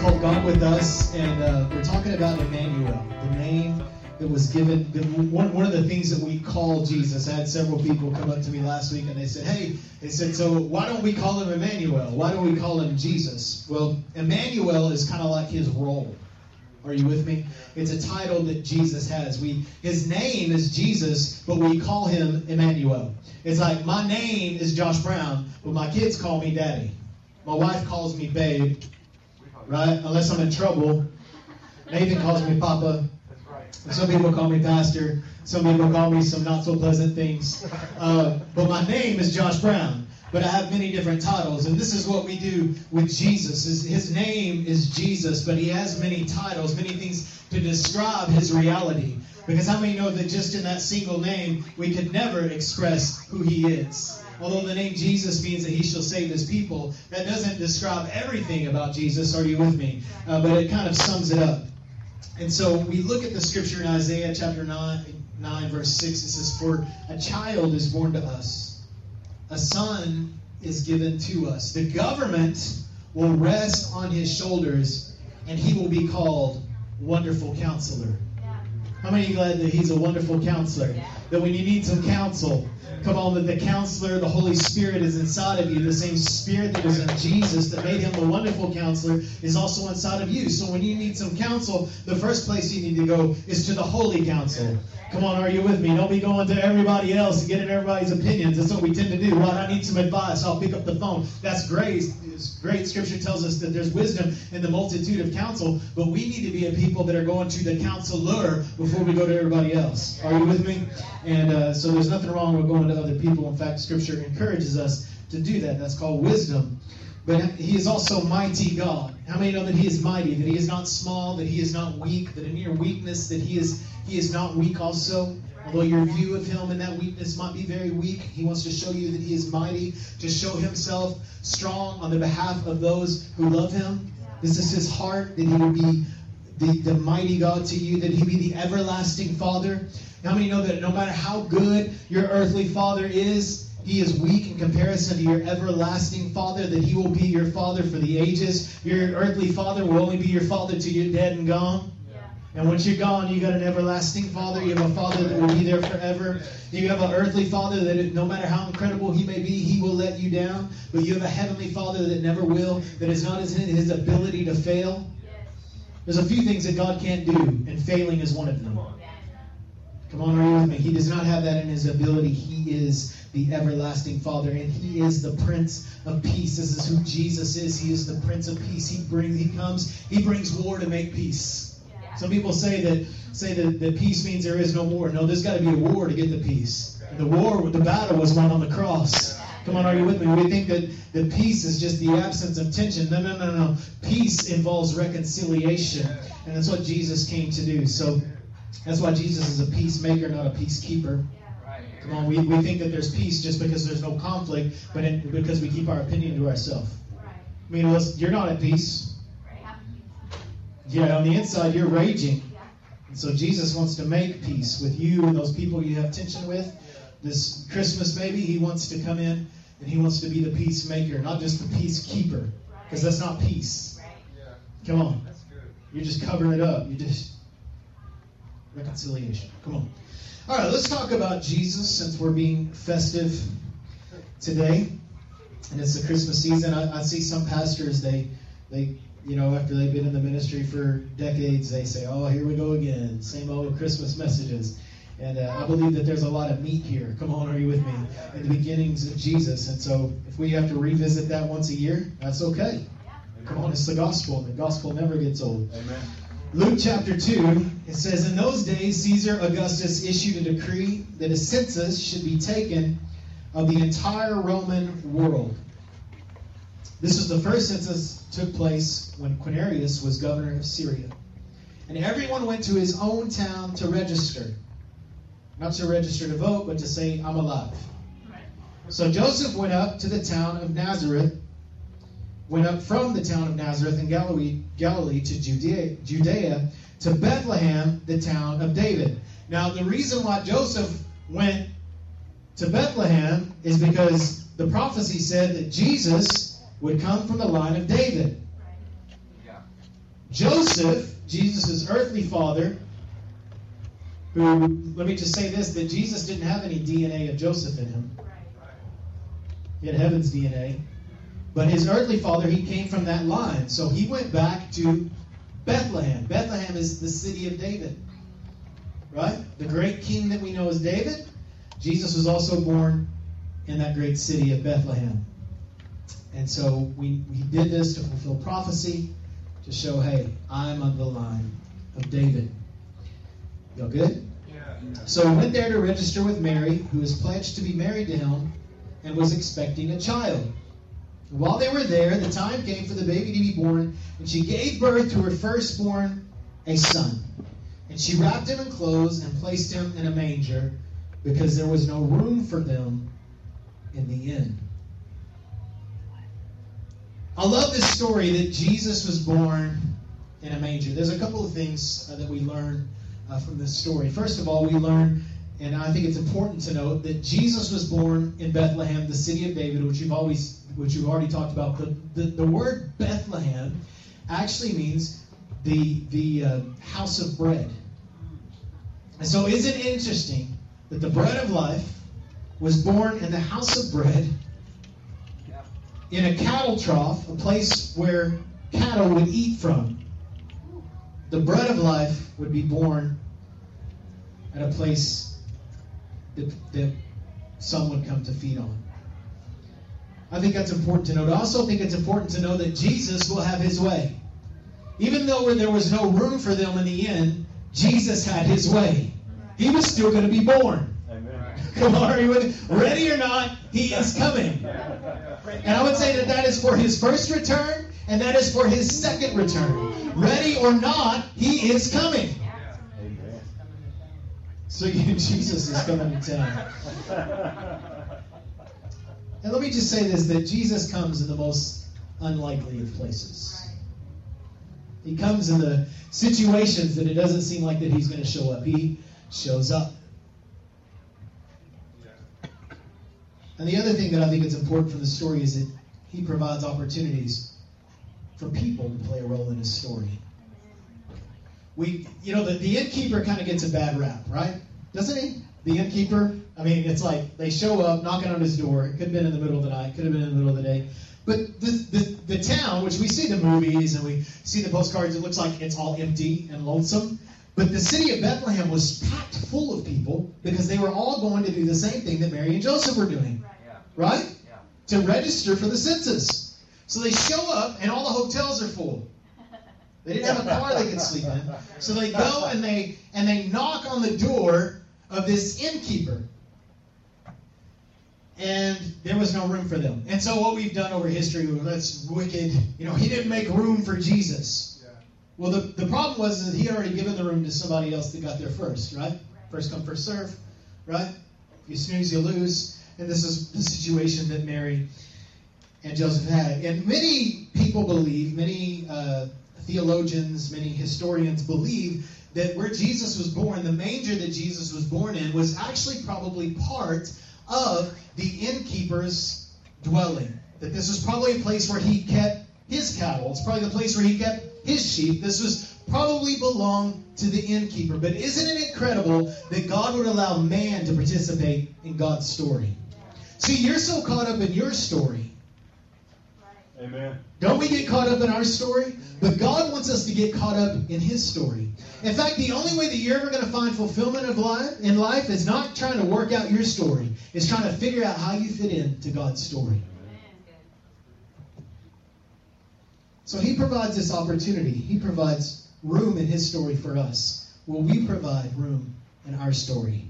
called God with Us, and uh, we're talking about Emmanuel, the name that was given. One, one of the things that we call Jesus. I had several people come up to me last week and they said, Hey, they said, so why don't we call him Emmanuel? Why don't we call him Jesus? Well, Emmanuel is kind of like his role. Are you with me? It's a title that Jesus has. We his name is Jesus, but we call him Emmanuel. It's like my name is Josh Brown, but my kids call me Daddy. My wife calls me Babe, right? Unless I'm in trouble. Nathan calls me Papa. Some people call me Pastor. Some people call me some not so pleasant things. Uh, but my name is Josh Brown. But I have many different titles, and this is what we do with Jesus. His, his name is Jesus, but he has many titles, many things to describe his reality. Because how many know that just in that single name, we could never express who he is? Although the name Jesus means that he shall save his people, that doesn't describe everything about Jesus. Are you with me? Uh, but it kind of sums it up. And so we look at the scripture in Isaiah chapter 9, 9 verse 6. It says, For a child is born to us, a son is given to us. The government will rest on his shoulders, and he will be called Wonderful Counselor. How many are glad that he's a wonderful counselor? That when you need some counsel, Come on, that the counselor, the Holy Spirit is inside of you. The same Spirit that was in Jesus that made him a wonderful counselor is also inside of you. So when you need some counsel, the first place you need to go is to the Holy Counsel. Come on, are you with me? Don't be going to everybody else and getting everybody's opinions. That's what we tend to do. Right? I need some advice. I'll pick up the phone. That's great. Great. Scripture tells us that there's wisdom in the multitude of counsel, but we need to be a people that are going to the counselor before we go to everybody else. Are you with me? And uh, so there's nothing wrong with going to other people. In fact, Scripture encourages us to do that. That's called wisdom. But he is also mighty God. How many know that he is mighty, that he is not small, that he is not weak, that in your weakness, that he is he is not weak also? Although your view of him and that weakness might be very weak, he wants to show you that he is mighty, to show himself strong on the behalf of those who love him. This is his heart, that he would be the, the mighty God to you, that he be the everlasting Father. How many know that no matter how good your earthly father is, he is weak in comparison to your everlasting Father, that He will be your Father for the ages. Your earthly Father will only be your Father till you're dead and gone. And once you're gone, you got an everlasting Father. You have a Father that will be there forever. You have an earthly Father that no matter how incredible He may be, He will let you down. But you have a heavenly Father that never will, that is not in His ability to fail. There's a few things that God can't do, and failing is one of them. Come on, are you with me? He does not have that in His ability. He is the everlasting Father, and He is the Prince of Peace. This is who Jesus is. He is the Prince of Peace. He brings, He comes, He brings war to make peace. Some people say that say that, that peace means there is no war. No, there's got to be a war to get the peace. The war, the battle was won on the cross. Come on, are you with me? We think that the peace is just the absence of tension. No, no, no, no. Peace involves reconciliation, and that's what Jesus came to do. So that's why Jesus is a peacemaker, not a peacekeeper. Come on, we, we think that there's peace just because there's no conflict, but because we keep our opinion to ourselves. I mean, you're not at peace. Yeah, on the inside, you're raging. And so Jesus wants to make peace with you and those people you have tension with. This Christmas, maybe, he wants to come in and he wants to be the peacemaker, not just the peacekeeper, because that's not peace. Come on. You're just covering it up. You just reconciliation. Come on. All right, let's talk about Jesus since we're being festive today, and it's the Christmas season. I, I see some pastors they they you know after they've been in the ministry for decades, they say, "Oh, here we go again, same old Christmas messages." And uh, I believe that there's a lot of meat here. Come on, are you with me? In the beginnings of Jesus. And so if we have to revisit that once a year, that's okay. Come on, it's the gospel. The gospel never gets old. Amen. Luke chapter 2, it says, In those days, Caesar Augustus issued a decree that a census should be taken of the entire Roman world. This was the first census took place when Quirinius was governor of Syria. And everyone went to his own town to register. Not to register to vote, but to say, I'm alive. So Joseph went up to the town of Nazareth went up from the town of Nazareth in Galilee, Galilee to Judea, Judea to Bethlehem, the town of David. Now, the reason why Joseph went to Bethlehem is because the prophecy said that Jesus would come from the line of David. Joseph, Jesus' earthly father, who, let me just say this, that Jesus didn't have any DNA of Joseph in him. He had heaven's DNA. But his earthly father, he came from that line. So he went back to Bethlehem. Bethlehem is the city of David. Right? The great king that we know as David. Jesus was also born in that great city of Bethlehem. And so we, we did this to fulfill prophecy, to show, hey, I'm of the line of David. Y'all good? Yeah. So he went there to register with Mary, who was pledged to be married to him and was expecting a child. While they were there, the time came for the baby to be born, and she gave birth to her firstborn, a son. And she wrapped him in clothes and placed him in a manger because there was no room for them in the inn. I love this story that Jesus was born in a manger. There's a couple of things uh, that we learn uh, from this story. First of all, we learn, and I think it's important to note, that Jesus was born in Bethlehem, the city of David, which you've always, which you've already talked about. The, the, the word Bethlehem actually means the, the uh, house of bread. And so, is it interesting that the bread of life was born in the house of bread, in a cattle trough, a place where cattle would eat from? The bread of life would be born at a place that, that some would come to feed on. I think that's important to note. I also think it's important to know that Jesus will have his way. Even though there was no room for them in the inn, Jesus had his way. He was still going to be born. With Ready or not, he is coming. And I would say that that is for his first return, and that is for his second return. Ready or not, he is coming. So Jesus is coming to town. And let me just say this that Jesus comes in the most unlikely of places. He comes in the situations that it doesn't seem like that he's going to show up. He shows up. And the other thing that I think is important from the story is that he provides opportunities for people to play a role in his story. We, you know, the, the innkeeper kind of gets a bad rap, right? Doesn't he? The innkeeper. I mean, it's like they show up knocking on his door. It could have been in the middle of the night. It could have been in the middle of the day. But the, the, the town, which we see the movies and we see the postcards, it looks like it's all empty and lonesome. But the city of Bethlehem was packed full of people because they were all going to do the same thing that Mary and Joseph were doing. Right? To register for the census. So they show up and all the hotels are full. They didn't have a car they could sleep in. So they go and they and they knock on the door of this innkeeper. And there was no room for them. And so what we've done over history, that's wicked. You know, he didn't make room for Jesus. Well, the, the problem was that he had already given the room to somebody else that got there first, right? First come, first serve, right? You snooze, you lose. And this is the situation that Mary and Joseph had. And many people believe, many uh, theologians, many historians believe that where Jesus was born, the manger that Jesus was born in, was actually probably part of the innkeeper's dwelling. That this was probably a place where he kept his cattle. It's probably the place where he kept his sheep. This was probably belonged to the innkeeper. But isn't it incredible that God would allow man to participate in God's story? See, you're so caught up in your story. Amen. Don't we get caught up in our story? But God wants us to get caught up in His story. In fact, the only way that you're ever going to find fulfillment of life in life is not trying to work out your story. It's trying to figure out how you fit into God's story. So he provides this opportunity. He provides room in his story for us. Will we provide room in our story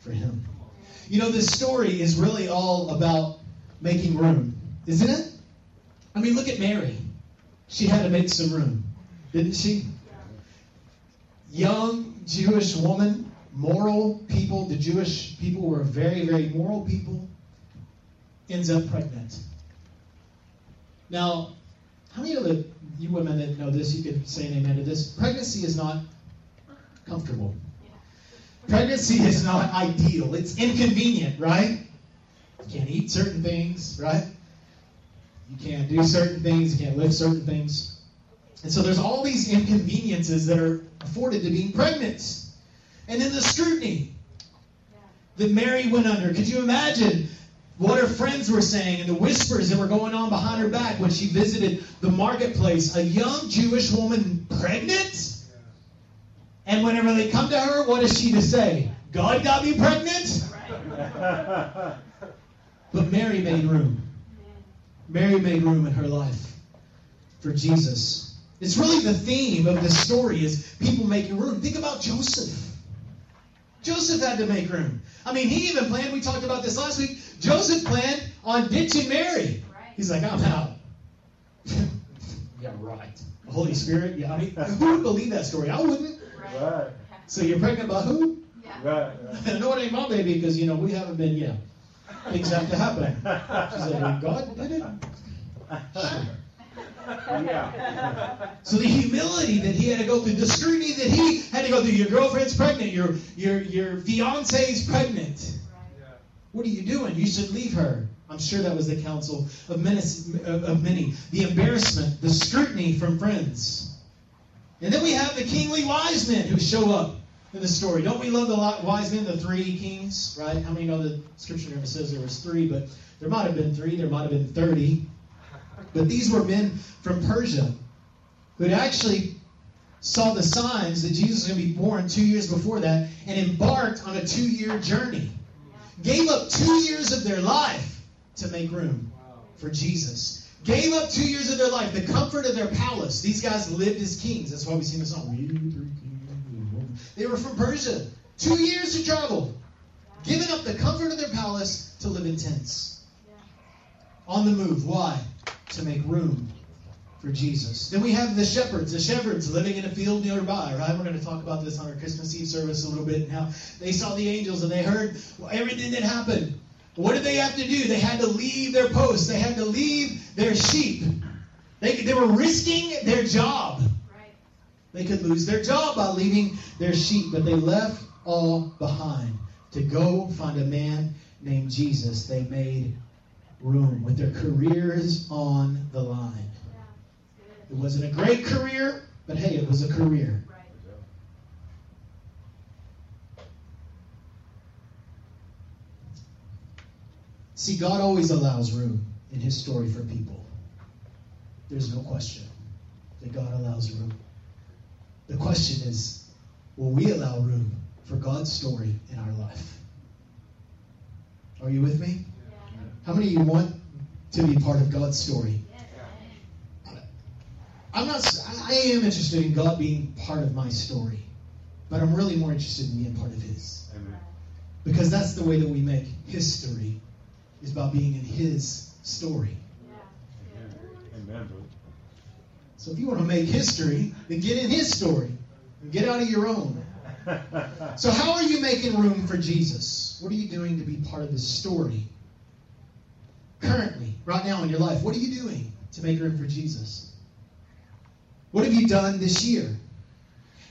for him? You know, this story is really all about making room, isn't it? I mean, look at Mary. She had to make some room, didn't she? Young Jewish woman, moral people. The Jewish people were very, very moral people. Ends up pregnant. Now, how many of the you women that know this, you could say an amen to this? Pregnancy is not comfortable. Pregnancy is not ideal. It's inconvenient, right? You can't eat certain things, right? You can't do certain things. You can't lift certain things. And so there's all these inconveniences that are afforded to being pregnant. And then the scrutiny that Mary went under. Could you imagine what her friends were saying and the whispers that were going on behind her back when she visited the marketplace? A young Jewish woman pregnant? And whenever they come to her, what is she to say? God got me pregnant? but Mary made room. Mary made room in her life for Jesus. It's really the theme of this story is people making room. Think about Joseph. Joseph had to make room. I mean, he even planned, we talked about this last week, Joseph planned on ditching Mary. He's like, I'm out. yeah, right. The Holy Spirit, yeah. I mean, who would believe that story? I wouldn't. Right. So you're pregnant by who? Yeah. Right. right. I know it ain't my baby because, you know, we haven't been, yeah. Things have to happen. She's like, well, God did it? Sure. Yeah. So the humility that he had to go through, the scrutiny that he had to go through. Your girlfriend's pregnant. Your your your fiance's pregnant. What are you doing? You should leave her. I'm sure that was the counsel of many, uh, of many. The embarrassment, the scrutiny from friends. And then we have the kingly wise men who show up in the story. Don't we love the wise men, the three kings, right? How many know the scripture never says there was three, but there might have been three, there might have been 30. But these were men from Persia who had actually saw the signs that Jesus was going to be born two years before that and embarked on a two-year journey. Gave up two years of their life to make room for Jesus. Gave up two years of their life, the comfort of their palace. These guys lived as kings. That's why we sing the song. They were from Persia. Two years to travel. Giving up the comfort of their palace to live in tents. On the move. Why? To make room for Jesus. Then we have the shepherds, the shepherds living in a field nearby, right? We're going to talk about this on our Christmas Eve service a little bit and how they saw the angels and they heard everything that happened. What did they have to do? They had to leave their posts. They had to leave their sheep. They, they were risking their job. Right. They could lose their job by leaving their sheep, but they left all behind to go find a man named Jesus. They made room with their careers on the line. It wasn't a great career, but hey, it was a career. Right. See, God always allows room in His story for people. There's no question that God allows room. The question is will we allow room for God's story in our life? Are you with me? Yeah. How many of you want to be part of God's story? Yes. I'm not. I am interested in God being part of my story, but I'm really more interested in being part of His Amen. because that's the way that we make history is by being in His story. Yeah. Amen. Amen. So if you want to make history, then get in His story and get out of your own. So how are you making room for Jesus? What are you doing to be part of His story? Currently, right now in your life, what are you doing to make room for Jesus? What have you done this year?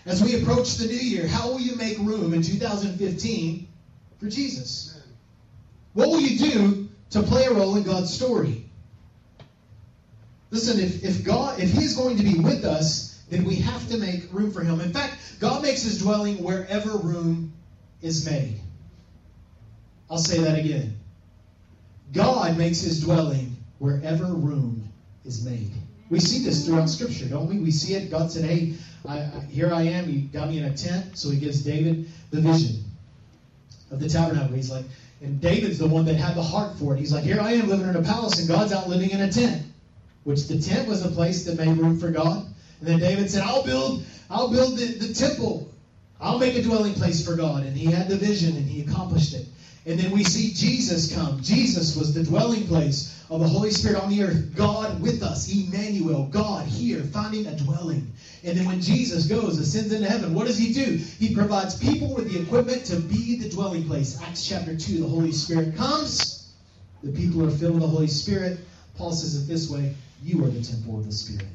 As we approach the new year, how will you make room in 2015 for Jesus? What will you do to play a role in God's story? Listen, if, if God, if He's going to be with us, then we have to make room for Him. In fact, God makes His dwelling wherever room is made. I'll say that again. God makes His dwelling wherever room is made. We see this throughout Scripture, don't we? We see it. God said, "Hey, I, I, here I am. He got me in a tent." So He gives David the vision of the tabernacle. He's like, and David's the one that had the heart for it. He's like, "Here I am living in a palace, and God's out living in a tent." Which the tent was a place that made room for God. And then David said, "I'll build, I'll build the, the temple. I'll make a dwelling place for God." And he had the vision, and he accomplished it. And then we see Jesus come. Jesus was the dwelling place of the Holy Spirit on the earth. God with us, Emmanuel, God here, finding a dwelling. And then when Jesus goes, ascends into heaven, what does he do? He provides people with the equipment to be the dwelling place. Acts chapter 2, the Holy Spirit comes. The people are filled with the Holy Spirit. Paul says it this way You are the temple of the Spirit.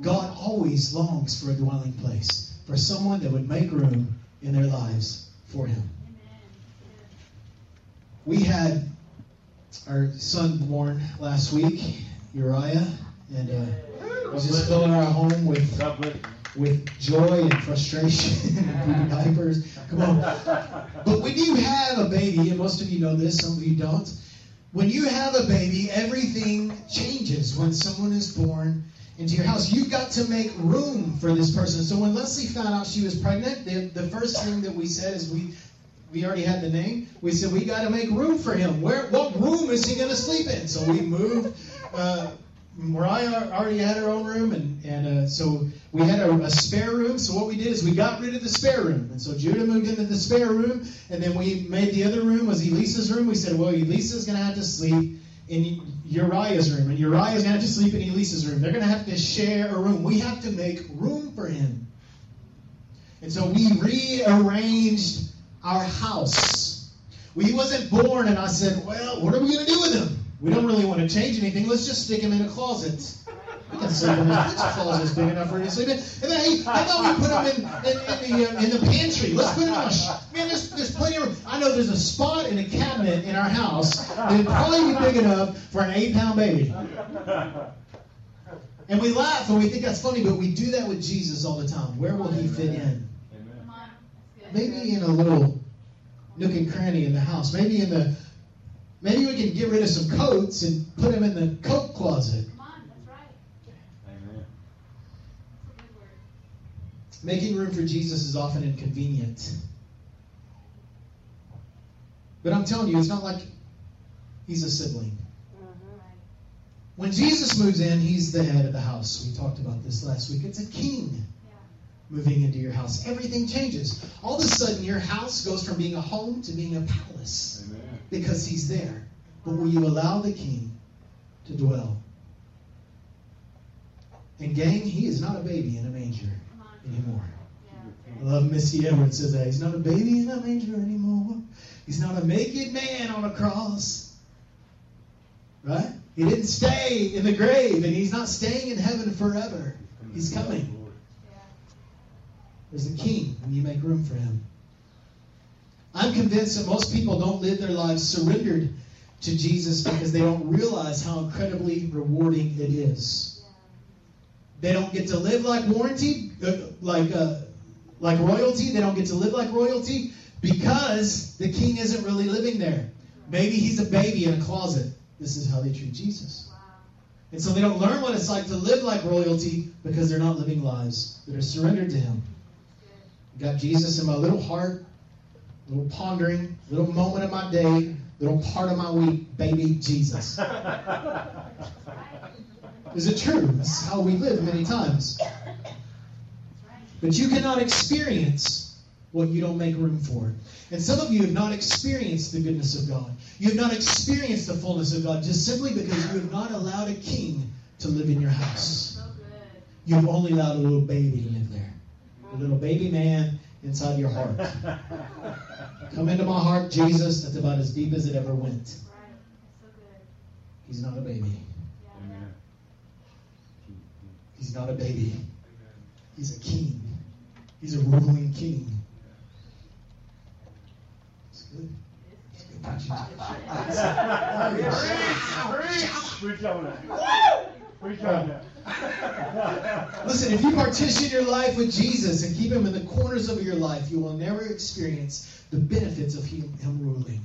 God always longs for a dwelling place, for someone that would make room in their lives for him. We had our son born last week, Uriah, and uh, he's just filling our home with with joy and frustration and diapers. Come on. But when you have a baby, and most of you know this, some of you don't, when you have a baby, everything changes when someone is born into your house. You've got to make room for this person. So when Leslie found out she was pregnant, the, the first thing that we said is we we already had the name. We said we got to make room for him. Where what room is he going to sleep in? So we moved. Uh, Mariah already had her own room, and and uh, so we had a, a spare room. So what we did is we got rid of the spare room, and so Judah moved into the spare room, and then we made the other room was Elisa's room. We said, well, Elisa's going to have to sleep in Uriah's room, and Uriah's going to have to sleep in Elisa's room. They're going to have to share a room. We have to make room for him, and so we rearranged our house. He wasn't born, and I said, well, what are we going to do with him? We don't really want to change anything. Let's just stick him in a closet. We can sleep in his closet big enough for him to sleep in. And then, hey, how about we put him in, in, in the uh, in the pantry? Let's put him in a sh- man. There's, there's plenty of room. I know there's a spot in a cabinet in our house that'd probably be big enough for an eight pound baby. And we laugh and we think that's funny, but we do that with Jesus all the time. Where will he fit in? Amen. Come on. That's good. Maybe in a little nook and cranny in the house. Maybe in the maybe we can get rid of some coats and put them in the coat closet. Come on. That's right. Amen. That's a good word. Making room for Jesus is often inconvenient. But I'm telling you, it's not like he's a sibling. Uh-huh. When Jesus moves in, he's the head of the house. We talked about this last week. It's a king Yeah. Moving into your house. Everything changes. All of a sudden, your house goes from being a home to being a palace Amen. because he's there. But will you allow the king to dwell? And gang, he is not a baby in a manger anymore. Yeah. I love Missy Edwards says that. He's not a baby in a manger anymore. He's not a naked man on a cross. Right? He didn't stay in the grave, and he's not staying in heaven forever. He's coming. There's a king when you make room for him. I'm convinced that most people don't live their lives surrendered to Jesus because they don't realize how incredibly rewarding it is. They don't get to live like warranty, uh, like uh, like royalty. They don't get to live like royalty because the king isn't really living there. Maybe he's a baby in a closet. This is how they treat Jesus. And so they don't learn what it's like to live like royalty because they're not living lives that are surrendered to him. Got Jesus in my little heart, little pondering, little moment of my day, little part of my week, baby Jesus. Is it true? That's how we live many times. But you cannot experience what you don't make room for. And some of you have not experienced the goodness of God. You have not experienced the fullness of God just simply because you have not allowed a king to live in your house. You have only allowed a little baby to live there. A little baby man inside your heart. Come into my heart, Jesus. That's about as deep as it ever went. Right. So good. He's not a baby. He's not a baby. He's a king. He's a ruling king. It's good. It's good preaching. Preach on that. Preach on that. Listen, if you partition your life with Jesus and keep him in the corners of your life, you will never experience the benefits of him, him ruling.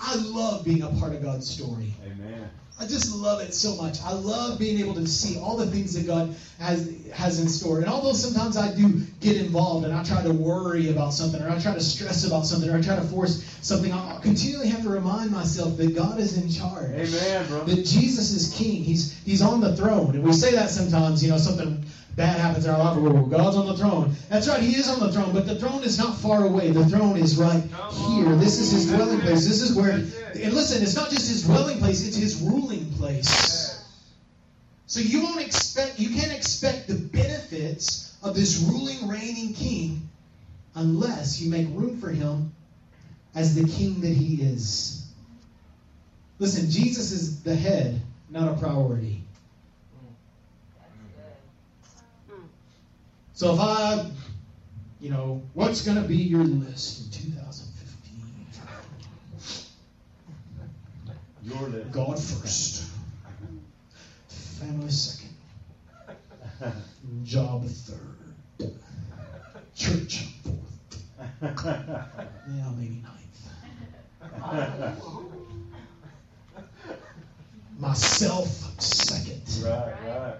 I love being a part of God's story. Amen. I just love it so much. I love being able to see all the things that God has has in store. And although sometimes I do get involved and I try to worry about something or I try to stress about something or I try to force something, I'll continually have to remind myself that God is in charge. Amen, bro. That Jesus is king. He's he's on the throne. And we say that sometimes, you know, something bad happens in our life God's on the throne. That's right, he is on the throne, but the throne is not far away. The throne is right here. This is his dwelling place. This is where and listen, it's not just his dwelling place, it's his ruling place. So you won't expect you can't expect the benefits of this ruling, reigning king unless you make room for him as the king that he is. Listen, Jesus is the head, not a priority. So if I, you know, what's going to be your list in 2015? Your list. God first. Family second. Job third. Church fourth. Yeah, maybe ninth. Myself second. right, right.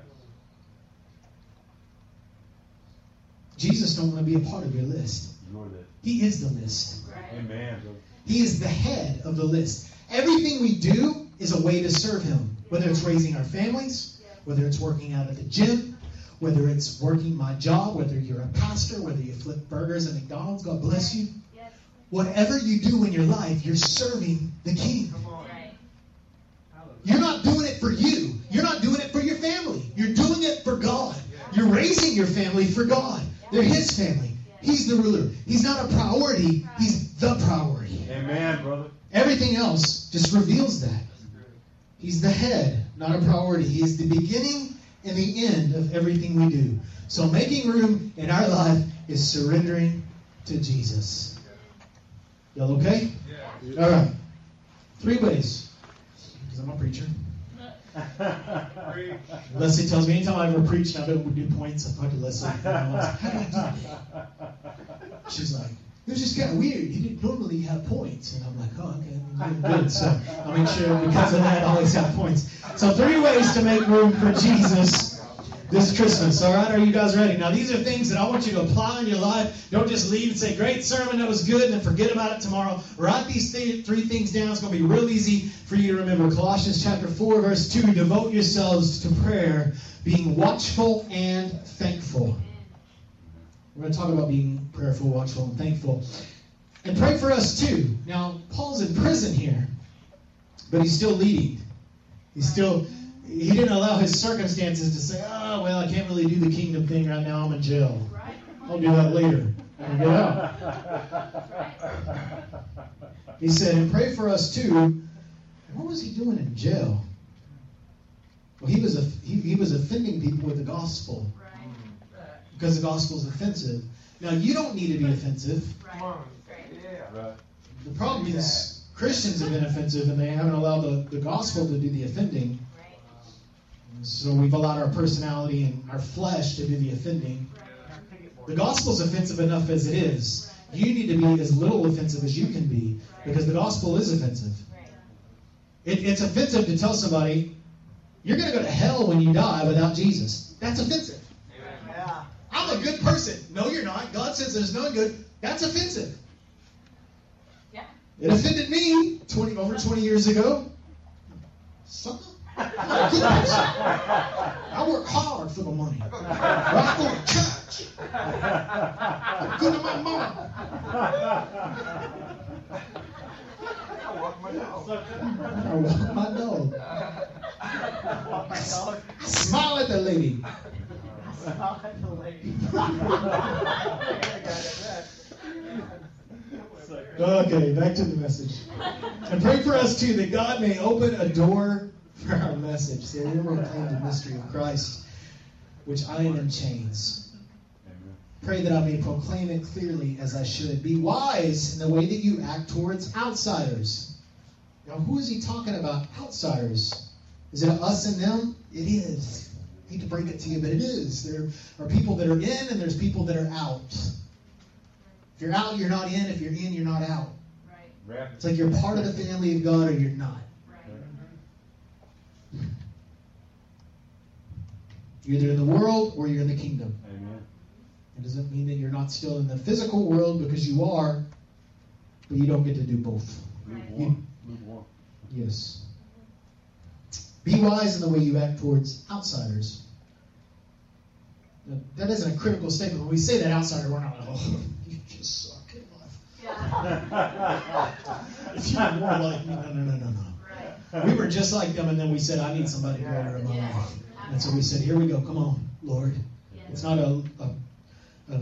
Jesus don't want to be a part of your list. He is the list. Amen. He is the head of the list. Everything we do is a way to serve Him. Whether it's raising our families, whether it's working out at the gym, whether it's working my job, whether you're a pastor, whether you flip burgers at McDonald's, God bless you. Whatever you do in your life, you're serving the King. You're not doing it for you. You're not doing it for your family. You're doing it for God. You're raising your family for God. They're His family. He's the ruler. He's not a priority. He's the priority. Amen, brother. Everything else just reveals that. He's the head, not a priority. He is the beginning and the end of everything we do. So making room in our life is surrendering to Jesus. Y'all okay? All right. Three ways. Because I'm a preacher. Leslie tells me anytime I ever preach and I don't do points, I talk to Leslie. How do I do? She's like, it was just kind of weird. You didn't normally have points. And I'm like, oh, okay, good. So I'll make sure because of that, I always have points. So three ways to make room for Jesus this Christmas. All right, are you guys ready? Now, these are things that I want you to apply in your life. Don't just leave and say, great sermon, that was good, and then forget about it tomorrow. Write these th- three things down. It's going to be real easy for you to remember. Colossians chapter 4, verse 2 Devote yourselves to prayer, being watchful and thankful. We're going to talk about being prayerful, watchful, and thankful. And pray for us too. Now, Paul's in prison here, but he's still leading. He's still, he didn't allow his circumstances to say, oh, well, I can't really do the kingdom thing right now. I'm in jail. Right. I'll do that later. when I get out. He said, and pray for us too. What was he doing in jail? Well, he was, a, he, he was offending people with the gospel Right. because the gospel is offensive. Now, you don't need to be offensive. Right. Right. Right. The problem is Christians have been offensive and they haven't allowed the, the gospel to do the offending. So we've allowed our personality and our flesh to do the offending. The gospel's offensive enough as it is. You need to be as little offensive as you can be because the gospel is offensive. It, it's offensive to tell somebody, you're going to go to hell when you die without Jesus. That's offensive. Yeah. I'm a good person. No, you're not. God says there's no good. That's offensive. Yeah. It offended me 20 over 20 years ago. Sucker. I'm a good person. I work hard for the money. I go to church. I'm good to my mom. I walk my dog. I walk my dog. I smile at the lady. I smile at the lady. Okay, back to the message. And pray for us too that God may open a door for our message. So we will proclaim the mystery of Christ, which I am in chains. Pray that I may proclaim it clearly as I should. Be wise in the way that you act towards outsiders. Now, who is he talking about? Outsiders. Is it us and them? It is. I hate to break it to you, but it is. There are people that are in and there's people that are out. If you're out, you're not in. If you're in, you're not out. Right. It's like you're part of the family of God or you're not. Right. You're either in the world or you're in the kingdom. Amen. It doesn't mean that you're not still in the physical world because you are, but you don't get to do both. Lukewarm. Yes. Be wise in the way you act towards outsiders. That isn't a critical statement. When we say that outsider, we're not like, oh, you just suck in life. Yeah. If you were more like me, no, no, no, no, no. Right. We were just like them, and then we said, I need somebody greater in my life. And so we said, here we go. Come on, Lord. It's not a, a, a, a,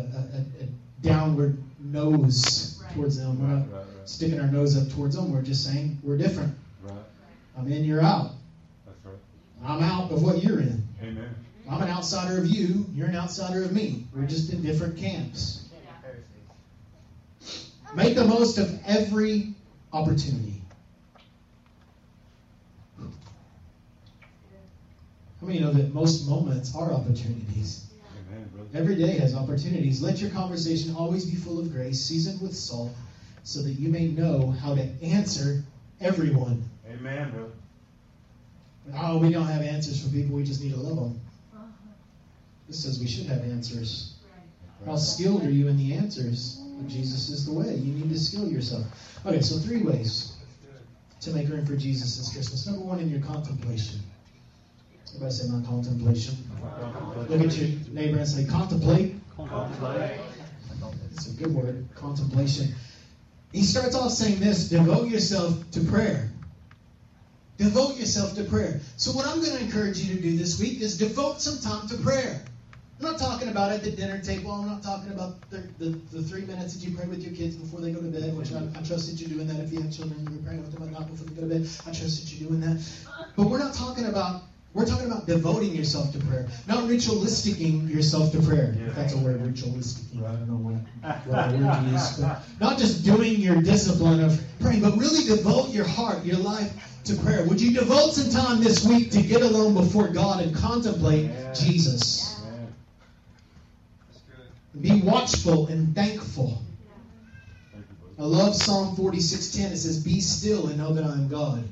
a downward nose Right. towards them. We're not right, right. sticking our nose up towards them. We're just saying we're different. Right. I'm in, you're out. That's right. I'm out of what you're in. Amen. I'm an outsider of you. You're an outsider of me. We're just in different camps. Make the most of every opportunity. I mean, you know that most moments are opportunities. Amen. Every day has opportunities. Let your conversation always be full of grace, seasoned with salt, so that you may know how to answer everyone. Amen, brother. Oh, we don't have answers for people. We just need to love them. Uh-huh. This says we should have answers. How skilled are you in the answers? Well, Jesus is the way. You need to skill yourself. Okay, so three ways to make room for Jesus this Christmas. Number one, in your contemplation. Everybody say my contemplation. Look at your neighbor and say contemplate. Contemplate. It's a good word, contemplation. He starts off saying this devote yourself to prayer. Devote yourself to prayer. So, what I'm going to encourage you to do this week is devote some time to prayer. I'm not talking about at the dinner table. I'm not talking about the, the, the three minutes that you pray with your kids before they go to bed, which I, I trust that you're doing that. If you have children, you're praying with them, but not before they go to bed. I trust that you're doing that. But we're not talking about we're talking about devoting yourself to prayer, not ritualisticing yourself to prayer. If that's a word, ritualisticing. I don't know what, what word to use. But not just doing your discipline of praying, but really devote your heart, your life to prayer. Would you devote some time this week to get alone before God and contemplate Yeah. Jesus? Amen. Be watchful and thankful. Thank I love Psalm 46:10. It says, "Be still and know that I am God."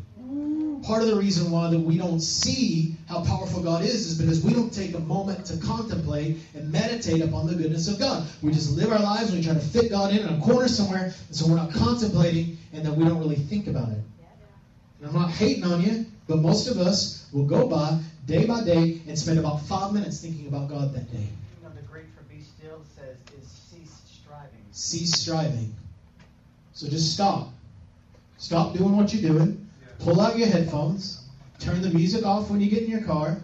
Part of the reason why that we don't see how powerful God is is because we don't take a moment to contemplate and meditate upon the goodness of God. We just live our lives and we try to fit God in in a corner somewhere, and so we're not contemplating, and then we don't really think about it. And I'm not hating on you, but most of us will go by day by day and spend about five minutes thinking about God that day. You know, the Greek for be still says is cease striving. cease striving. So just stop. Stop doing what you're doing. Pull out your headphones. Turn the music off when you get in your car.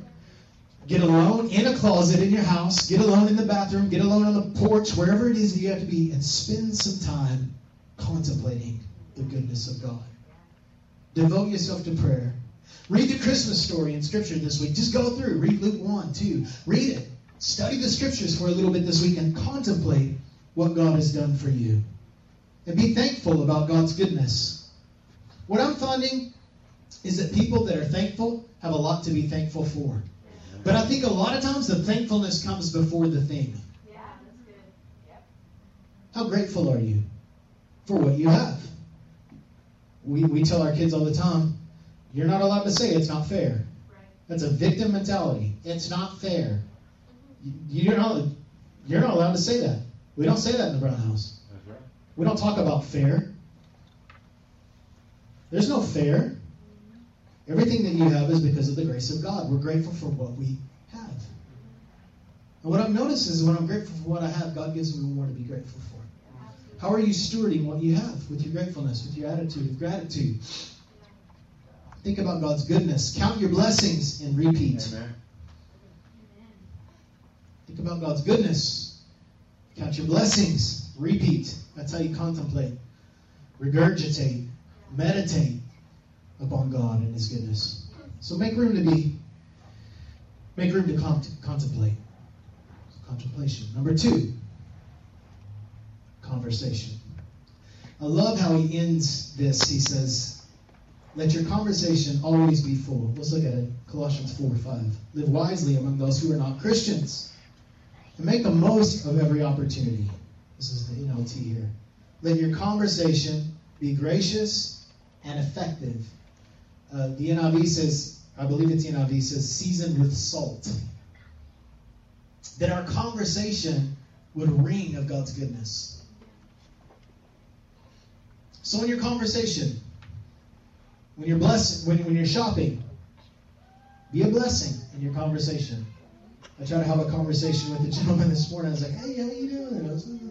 Get alone in a closet in your house. Get alone in the bathroom. Get alone on the porch, wherever it is that you have to be, and spend some time contemplating the goodness of God. Devote yourself to prayer. Read the Christmas story in Scripture this week. Just go through. Read Luke 1, 2. Read it. Study the Scriptures for a little bit this week and contemplate what God has done for you. And be thankful about God's goodness. What I'm finding is that people that are thankful have a lot to be thankful for. But I think a lot of times the thankfulness comes before the thing. Yeah, that's good. Yep. How grateful are you for what you have? We, we tell our kids all the time, you're not allowed to say it's not fair. Right. That's a victim mentality. It's not fair. You- You're not, you're not allowed to say that. We don't say that in the Brown House. That's right. We don't talk about fair. There's no fair. Everything that you have is because of the grace of God. We're grateful for what we have. And what I've noticed is when I'm grateful for what I have, God gives me more to be grateful for. How are you stewarding what you have with your gratefulness, with your attitude of gratitude? Think about God's goodness. Count your blessings and repeat. Amen. Think about God's goodness. Count your blessings. Repeat. That's how you contemplate, regurgitate, meditate upon God and His goodness. So make room to be, make room to con- contemplate. Contemplation. Number two, conversation. I love how he ends this. He says, Let your conversation always be full. Let's look at it. Colossians 4 5. Live wisely among those who are not Christians and make the most of every opportunity. This is the NLT here. Let your conversation be gracious and effective. Uh, the NIV says, I believe it's the NIV says, seasoned with salt. That our conversation would ring of God's goodness. So in your conversation, when you're blessed, when, when you're shopping, be a blessing in your conversation. I tried to have a conversation with a gentleman this morning. I was like, "Hey, how you doing?"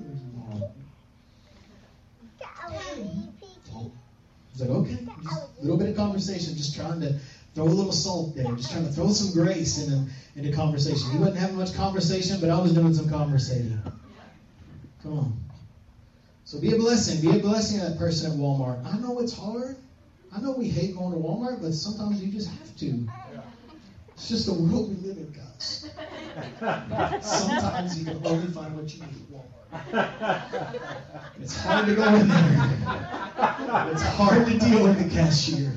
I was, I was like, "Okay." Just a little bit of conversation, just trying to throw a little salt there, just trying to throw some grace into into conversation. He wasn't having much conversation, but I was doing some conversating. Come on. So be a blessing. Be a blessing to that person at Walmart. I know it's hard. I know we hate going to Walmart, but sometimes you just have to. It's just the world we live in, guys. Sometimes you can only find what you need at Walmart. It's hard to go in there. It's hard to deal with the cashier.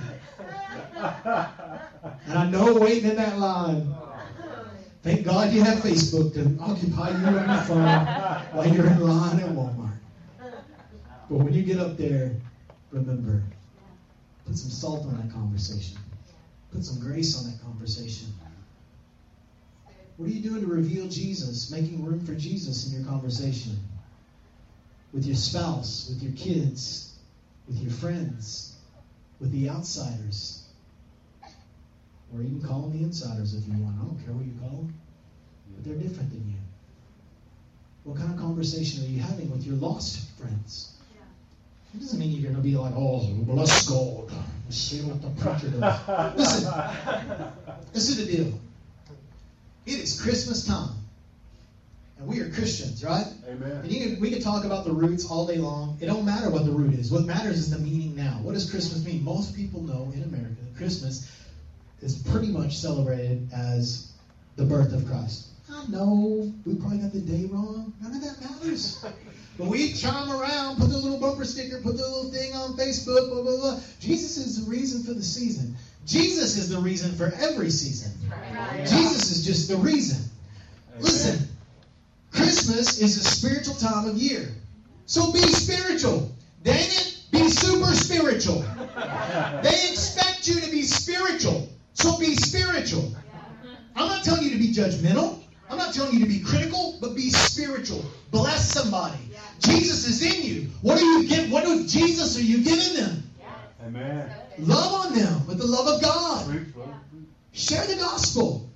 And I know waiting in that line, Thank God you have Facebook to occupy you on your phone while you're in line at Walmart. But when you get up there, remember, put some salt on that conversation. Put some grace on that conversation. What are you doing to reveal Jesus, making room for Jesus in your conversation? With your spouse, with your kids, with your friends, with the outsiders. Or even call them the insiders if you want. I don't care what you call them. But they're different than you. What kind of conversation are you having with your lost friends? It doesn't mean you're going to be like, oh, bless God. See what the preacher does. Listen, this is the deal. It is Christmas time. And we are Christians, right? Amen. And you can, we can talk about the roots all day long. It don't matter what the root is. What matters is the meaning now. What does Christmas mean? Most people know in America that Christmas is pretty much celebrated as the birth of Christ. I know we probably got the day wrong. None of that matters. But we chime around, put the little bumper sticker, put the little thing on Facebook, blah, blah, blah. Jesus is the reason for the season. Jesus is the reason for every season. Jesus is just the reason. Listen, Christmas is a spiritual time of year. So be spiritual. Dang it, be super spiritual. They expect you to be spiritual. So be spiritual. I'm not telling you to be judgmental. I'm not telling you to be critical, but be spiritual. Bless somebody. Jesus is in you. What are you give? What of Jesus are you giving them? Amen. Love on them with the love of God. Preach, brother. Share the gospel.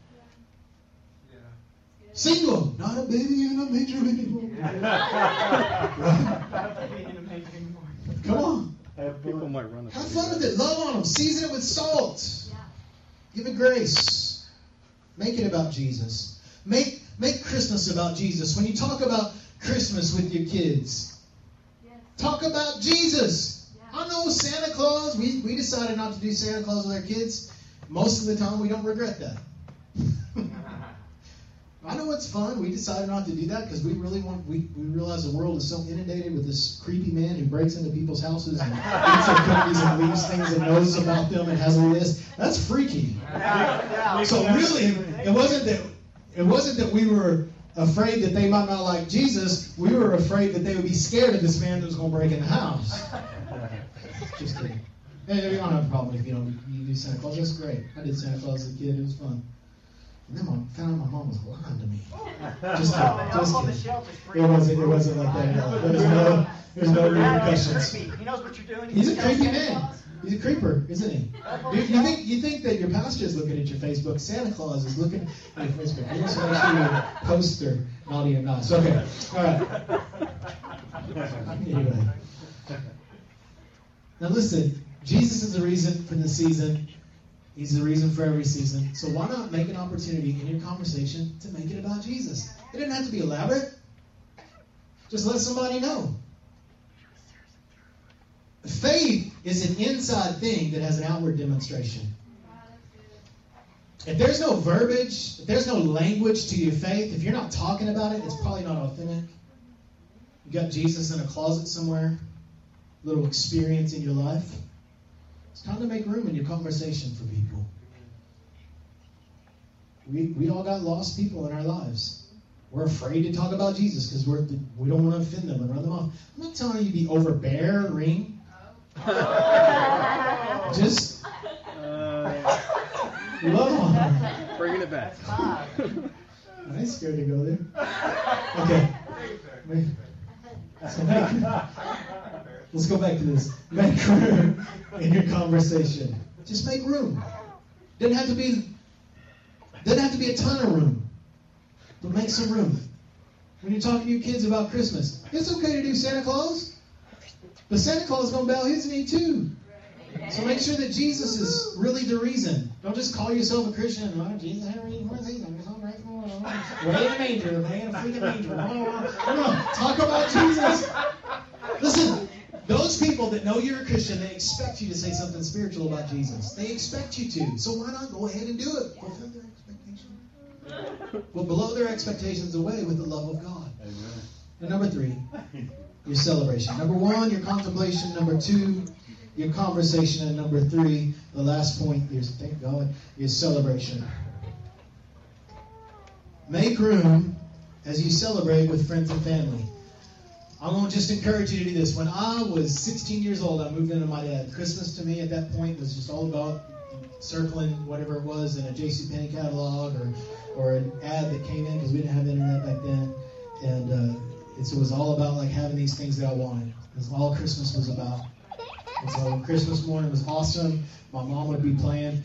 Single, not a baby in a manger anymore. Come on, Have People might run have fun with it. Love on them. Season it with salt. Give it grace. Make it about Jesus. Make make Christmas about Jesus. When you talk about Christmas with your kids, talk about Jesus. I know Santa Claus. We we decided not to do Santa Claus with our kids. Most of the time, we don't regret that. I know it's fun. We decided not to do that because we really want. We, we realize the world is so inundated with this creepy man who breaks into people's houses and eats their cookies and leaves things and knows about them and has a list. That's freaky. So really, it wasn't that it wasn't that we were afraid that they might not like Jesus. We were afraid that they would be scared of this man that was going to break in the house. Just kidding. Hey, we don't have a problem if you don't you do Santa Claus. That's great. I did Santa Claus as a kid. It was fun. And then I found out my mom was lying to me. Just kidding. Oh, Just on the kidding. shelf is. It wasn't. It wasn't like that at all. There's no. There's no repercussions. He knows what you're doing. He's a creepy man. He's a creeper, isn't he? You, you think you think that your pastor is looking at your Facebook? Santa Claus is looking at your Facebook. He wants to make sure you post or naughty or nice. Okay, all right. Anyway, now listen. Jesus is the reason for the season. He's the reason for every season. So why not make an opportunity in your conversation to make it about Jesus? It doesn't have to be elaborate. Just let somebody know. Faith is an inside thing that has an outward demonstration. If there's no verbiage, if there's no language to your faith, if you're not talking about it, it's probably not authentic. You got Jesus in a closet somewhere, little experience in your life. It's time to make room in your conversation for people. We, we all got lost people in our lives. We're afraid to talk about Jesus because we don't want to offend them and run them off. I'm not telling you to be overbearing. Just Uh, love on them. bringing it back. I ain't scared to go there. Okay. So let's go back to this. Make room in your conversation. Just make room. Doesn't have to be. Doesn't have to be a ton of room, but make some room. When you're talking to your kids about Christmas, it's okay to do Santa Claus, but Santa Claus is gonna bow his knee too. So make sure that Jesus is really the reason. Don't just call yourself a Christian. Oh, Jesus had a reason for the season. I'm so grateful. Way in a manger, way in a freaking manger. Come on, talk about Jesus. Listen, those people that know you're a Christian, they expect you to say something spiritual about Jesus. They expect you to. So why not go ahead and do it? Fulfill their expectations. Well, blow their expectations away with the love of God. Amen. And number three, your celebration. Number one, your contemplation. Number two, your conversation. And number three, the last point is, thank God, is celebration. make room as you celebrate with friends and family. I'm going to just encourage you to do this. When I was 16 years old, I moved into my dad. Christmas to me at that point was just all about circling whatever it was in a J.C. Penney catalog or, or an ad that came in because we didn't have internet back then. And uh, it was all about like having these things that I wanted. That's all Christmas was about. And so Christmas morning was awesome. My mom would be playing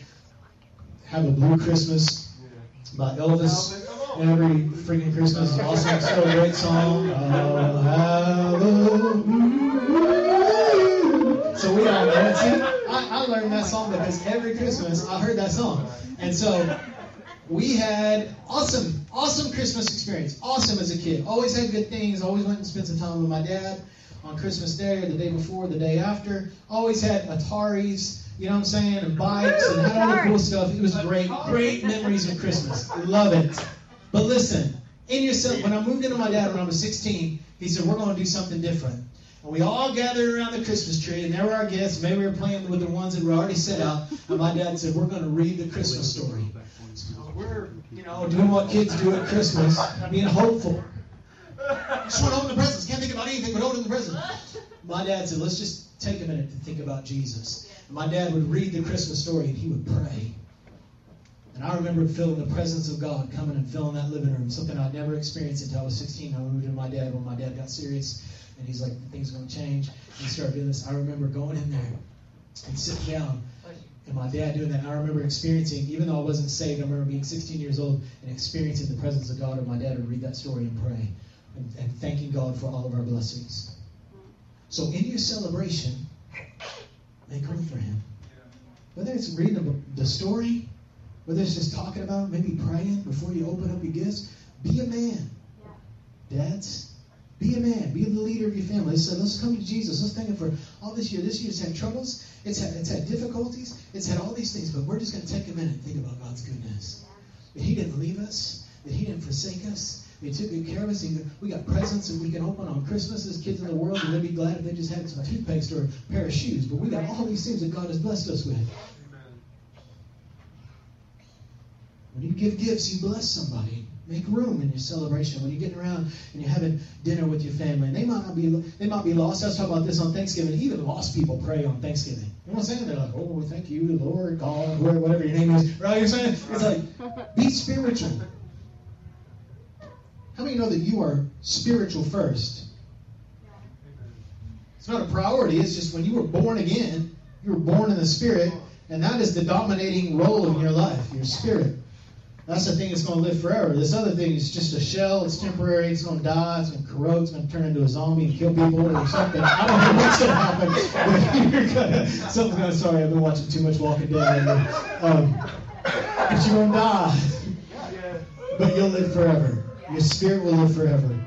Have a Blue Christmas by Elvis every freaking Christmas. It's awesome. So a great song. So we all know it. I, I learned that song because every Christmas I heard that song. And so we had awesome, awesome Christmas experience. Awesome as a kid. Always had good things. Always went and spent some time with my dad on Christmas Day or the day before, the day after. Always had Ataris, you know what I'm saying, and bikes and had all the cool stuff. It was great, great memories of Christmas. Love it. But listen, in yourself, when I moved into my dad when I was 16, he said, We're going to do something different. And we all gathered around the Christmas tree, and there were our guests. Maybe we were playing with the ones that were already set out. And my dad said, We're going to read the Christmas story. We're, you know, doing what kids do at Christmas, being hopeful. Just want to open the presents. Can't think about anything but opening the presents. My dad said, Let's just take a minute to think about Jesus. And my dad would read the Christmas story, and he would pray. And I remember feeling the presence of God coming and filling that living room, something I'd never experienced until I was 16. I moved in my dad when my dad got serious, and he's like, things are going to change. And he started doing this. I remember going in there and sitting down, and my dad doing that. I remember experiencing, even though I wasn't saved, I remember being 16 years old and experiencing the presence of God, and my dad would read that story and pray, and, and thanking God for all of our blessings. So in your celebration, make room for Him. Whether it's reading the story, whether it's just talking about, maybe praying before you open up your gifts, be a man. Dads, be a man. Be the leader of your family. Let's, let's come to Jesus. Let's thank Him for all this year. This year's had troubles. It's had, it's had difficulties. It's had all these things. But we're just going to take a minute and think about God's goodness. That He didn't leave us. That He didn't forsake us. He took good care of us. We got presents that we can open on Christmas as kids in the world, and they'd be glad if they just had some toothpaste or a pair of shoes. But we got all these things that God has blessed us with. When you give gifts, you bless somebody. Make room in your celebration. When you're getting around and you're having dinner with your family, and they might not be they might be lost. I was talking about this on Thanksgiving. Even lost people pray on Thanksgiving. You know what I'm saying? They're like, "Oh, thank you, Lord God, whatever your name is." Right? You're saying it's like be spiritual. How many know that you are spiritual first? It's not a priority. It's just when you were born again, you were born in the Spirit, and that is the dominating role in your life, your spirit. That's the thing that's going to live forever. This other thing is just a shell. It's temporary. It's going to die. It's going to corrode. It's going to turn into a zombie and kill people or something. I don't know what's going to happen. But you're gonna, something's going to. Sorry, I've been watching too much Walking Dead. Um, but you're going to die. But you'll live forever. Your spirit will live forever.